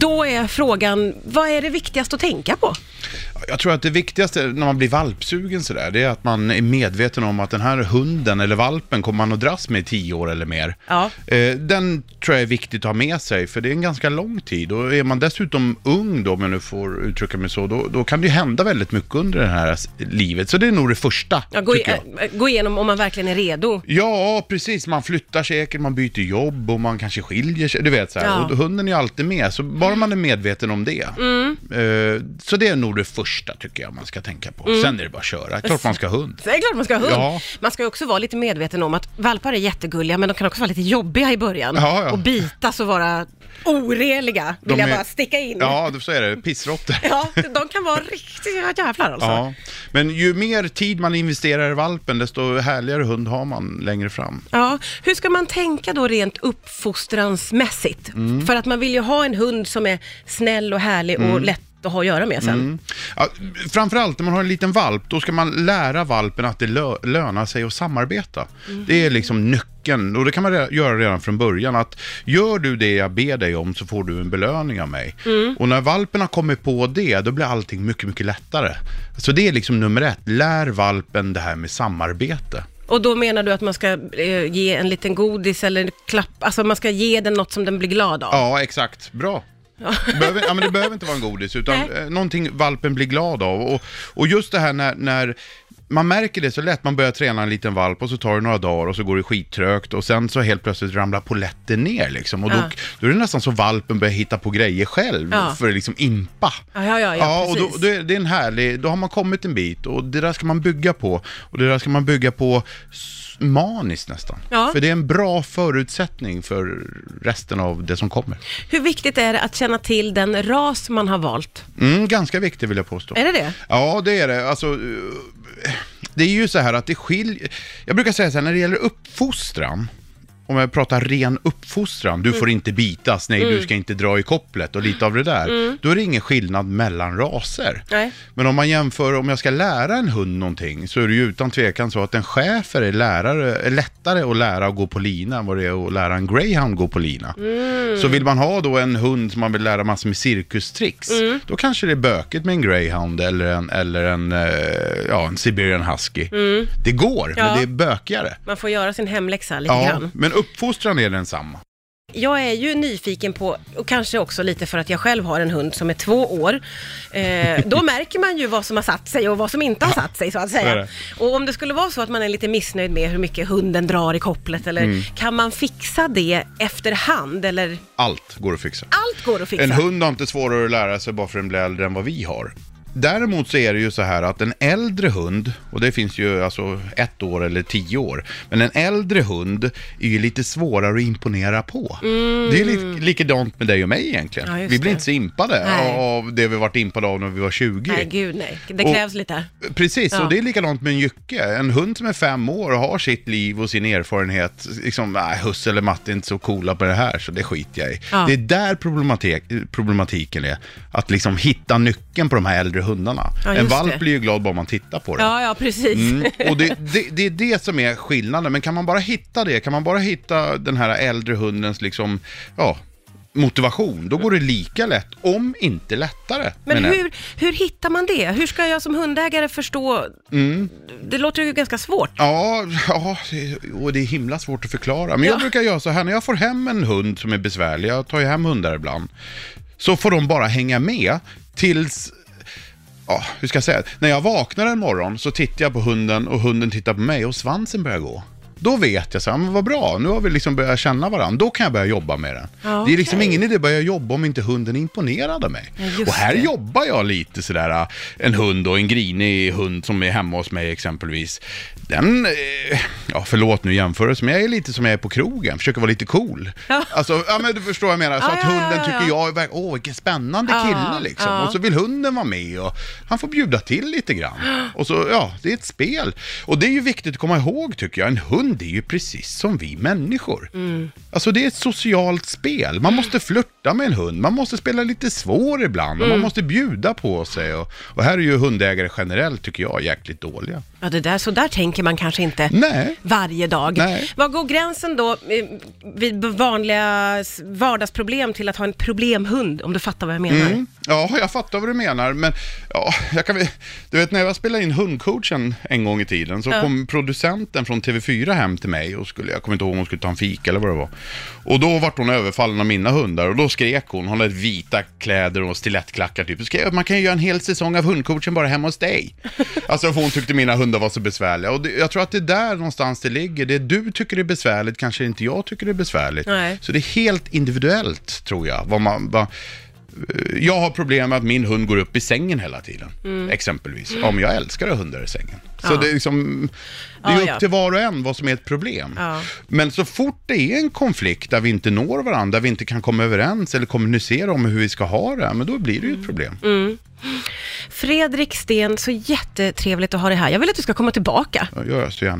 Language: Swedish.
Då är frågan, vad är det viktigast att tänka på? Jag tror att det viktigaste när man blir valpsugen sådär, det är att man är medveten om att den här hunden eller valpen kommer man att dras med i tio år eller mer. Ja. Eh, Den tror jag är viktigt att ha med sig, för det är en ganska lång tid. Och är man dessutom ung då, om jag nu får uttrycka mig så, då, då kan det ju hända väldigt mycket under det här livet. Så det är nog det första, Ja, gå, i, tycker jag. äh, gå igenom om man verkligen är redo. Ja, precis. Man flyttar säkert, man byter jobb och man kanske skiljer sig. Du vet så här. Ja. Och hunden är ju alltid med, så bara man är medveten om det. Mm. Eh, så det är nog det första tycker jag man ska tänka på. Mm. Sen är det bara att köra. Klart man ska ha hund. Det är klart man ska ha hund. Ja. Man ska ju också vara lite medveten om att valpar är jättegulliga, men de kan också vara lite jobbiga i början. Ja, ja. Och bitas och vara oreliga, vill De jag är- bara sticka in. Ja, så är det. Pissråttor. Ja, de kan vara riktiga jävlar alltså. Ja, men ju mer tid man investerar i valpen, desto härligare hund har man längre fram. Ja, hur ska man tänka då rent uppfostransmässigt? Mm. För att man vill ju ha en hund som är snäll och härlig och lätt att ha att göra med sen. Mm. Ja, framförallt när man har en liten valp, då ska man lära valpen att det lö- lönar sig att samarbeta. Det är liksom nyckeln, och det kan man re- göra redan från början. Att gör du det jag ber dig om så får du en belöning av mig. Och när valpen har kommit på det, då blir allting mycket, mycket lättare. Så det är liksom nummer ett, lär valpen det här med samarbete. Och då menar du att man ska eh, ge en liten godis eller klapp, alltså man ska ge den något som den blir glad av? Ja, exakt. Bra. Det behöver, ja, men det behöver inte vara en godis, utan Nej. eh, någonting valpen blir glad av. Och, och just det här när, när man märker det så lätt, man börjar träna en liten valp och så tar det några dagar och så går det skittrögt och sen så helt plötsligt ramlar poletten ner liksom. Och då, Ja. då är det nästan så valpen börjar hitta på grejer själv Ja. för att liksom impa. Ja, ja, ja, ja, och då, då är det är en härlig, då har man kommit en bit och det där ska man bygga på. Och det där ska man bygga på maniskt nästan. Ja. För det är en bra förutsättning för resten av det som kommer. Hur viktigt är det att känna till den ras man har valt? Mm, ganska viktigt vill jag påstå. Är det det? Ja, det är det. Alltså, eh, det är ju så här att det skiljer... Jag brukar säga så här, när det gäller uppfostran, om jag pratar ren uppfostran, du får inte bitas, nej du ska inte dra i kopplet och lite av det där, då är det ingen skillnad mellan raser. Nej. Men om man jämför, om jag ska lära en hund någonting, så är det ju utan tvekan så att en schäfer är, lärare, är lättare att lära att gå på lina än vad det är att lära en greyhound gå på lina. Så vill man ha då en hund som man vill lära massor med cirkustricks, då kanske det är böket med en greyhound eller en, eller en, eh, ja, en siberian husky. Det går, Ja. men det är bökigare. Man får göra sin hemläxa lite Ja, grann. men uppfostran är densamma. Jag är ju nyfiken på, och kanske också lite för att jag själv har en hund som är två år. Eh, då märker man ju vad som har satt sig och vad som inte har satt sig så att säga. Och om det skulle vara så att man är lite missnöjd med hur mycket hunden drar i kopplet eller Mm. kan man fixa det efterhand eller Allt går att fixa. allt går att fixa? En hund har inte svårare att lära sig bara för att den blir äldre än vad vi har. Däremot så är det ju så här att en äldre hund, och det finns ju alltså ett år eller tio år, men en äldre hund är ju lite svårare att imponera på. Det är li- likadant med dig och mig egentligen. Mm. Ja, vi blir det. inte så impade Nej. av det vi varit impade av när vi var 20. Nej, gud nej. Det Och- krävs lite. Precis, Ja. och det är likadant med en jycke. En hund som är fem år och har sitt liv och sin erfarenhet, liksom, nej, Husse eller Matte är inte så coola på det här, så det skiter jag i. Ja. Det är där problematik, problematiken är. Att liksom hitta nyckeln på de här äldre hundarna. Ja, en valp det. blir ju glad bara man tittar på den. Ja, ja, precis. Mm, och det, det, det är det som är skillnaden, men kan man bara hitta det, kan man bara hitta den här äldre hundens liksom, ja, motivation, då går det lika lätt, om inte lättare. Men jag. hur, hur hittar man det? Hur ska jag som hundägare förstå? Mm. Det låter ju ganska svårt. Ja, ja, och det är himla svårt att förklara. Men jag Ja. brukar göra så här, när jag får hem en hund som är besvärlig, jag tar ju hem hundar ibland, så får de bara hänga med tills Ja, hur ska jag säga? När jag vaknar en morgon så tittar jag på hunden och hunden tittar på mig och svansen börjar gå. Då vet jag så här, men vad bra, nu har vi liksom börjat känna varandra. Då kan jag börja jobba med den. Ja, Det är liksom ingen idé att börja jobba om inte hunden är imponerad av mig. Ja, och här det. jobbar jag lite sådär, en hund och en grinig hund som är hemma hos mig exempelvis. Den, eh, ja förlåt nu jämförelse, men jag är lite som jag är på krogen, försöker vara lite cool. Ja. Alltså, ja men du förstår vad jag menar, så Ja, att hunden tycker ja. jag är, åh vilken spännande Ja, kille liksom. ja. Och så vill hunden vara med och han får bjuda till lite grann. Och så, ja, det är ett spel. Och det är ju viktigt att komma ihåg tycker jag, en hund är ju precis som vi människor. Alltså det är ett socialt spel. Man måste flirta med en hund, man måste spela lite svår ibland och man måste bjuda på sig. Och, och här är ju hundägare generellt tycker jag jäkligt dåliga. Ja, det där, så där tänker man kanske inte Nej. varje dag. Nej. Var går gränsen då eh, vid vanliga vardagsproblem till att ha en problemhund, om du fattar vad jag menar? Mm. Ja, jag fattar vad du menar, men ja, jag kan du vet när jag spelade in hundcoachen en gång i tiden så Ja. kom producenten från TV4 hem till mig och skulle, jag kommer inte ihåg om hon skulle ta en fika eller vad det var. Och då vart hon överfallen av mina hundar och då skrek hon, hon hade vita kläder och stilettklackar typ. Och skrev, man kan ju göra en hel säsong av hundcoachen bara hemma hos dig. alltså för hon tyckte mina hundar var så besvärliga. Och det, jag tror att det är där någonstans det ligger. Det du tycker är besvärligt kanske inte jag tycker är besvärligt. Nej. Så det är helt individuellt tror jag. Vad man, vad, jag har problem med att min hund går upp i sängen hela tiden, exempelvis. Om jag älskar hundar i sängen. Så Mm. Ja. det är liksom, det är Ja, upp ja. till var och en vad som är ett problem. Men så fort det är en konflikt där vi inte når varandra, där vi inte kan komma överens eller kommunicera om hur vi ska ha det, men då blir det ju ett problem. Mm. Fredrik Sten, så jättetrevligt att ha dig här. Jag vill att du ska komma tillbaka. Ja, gör jag så gärna.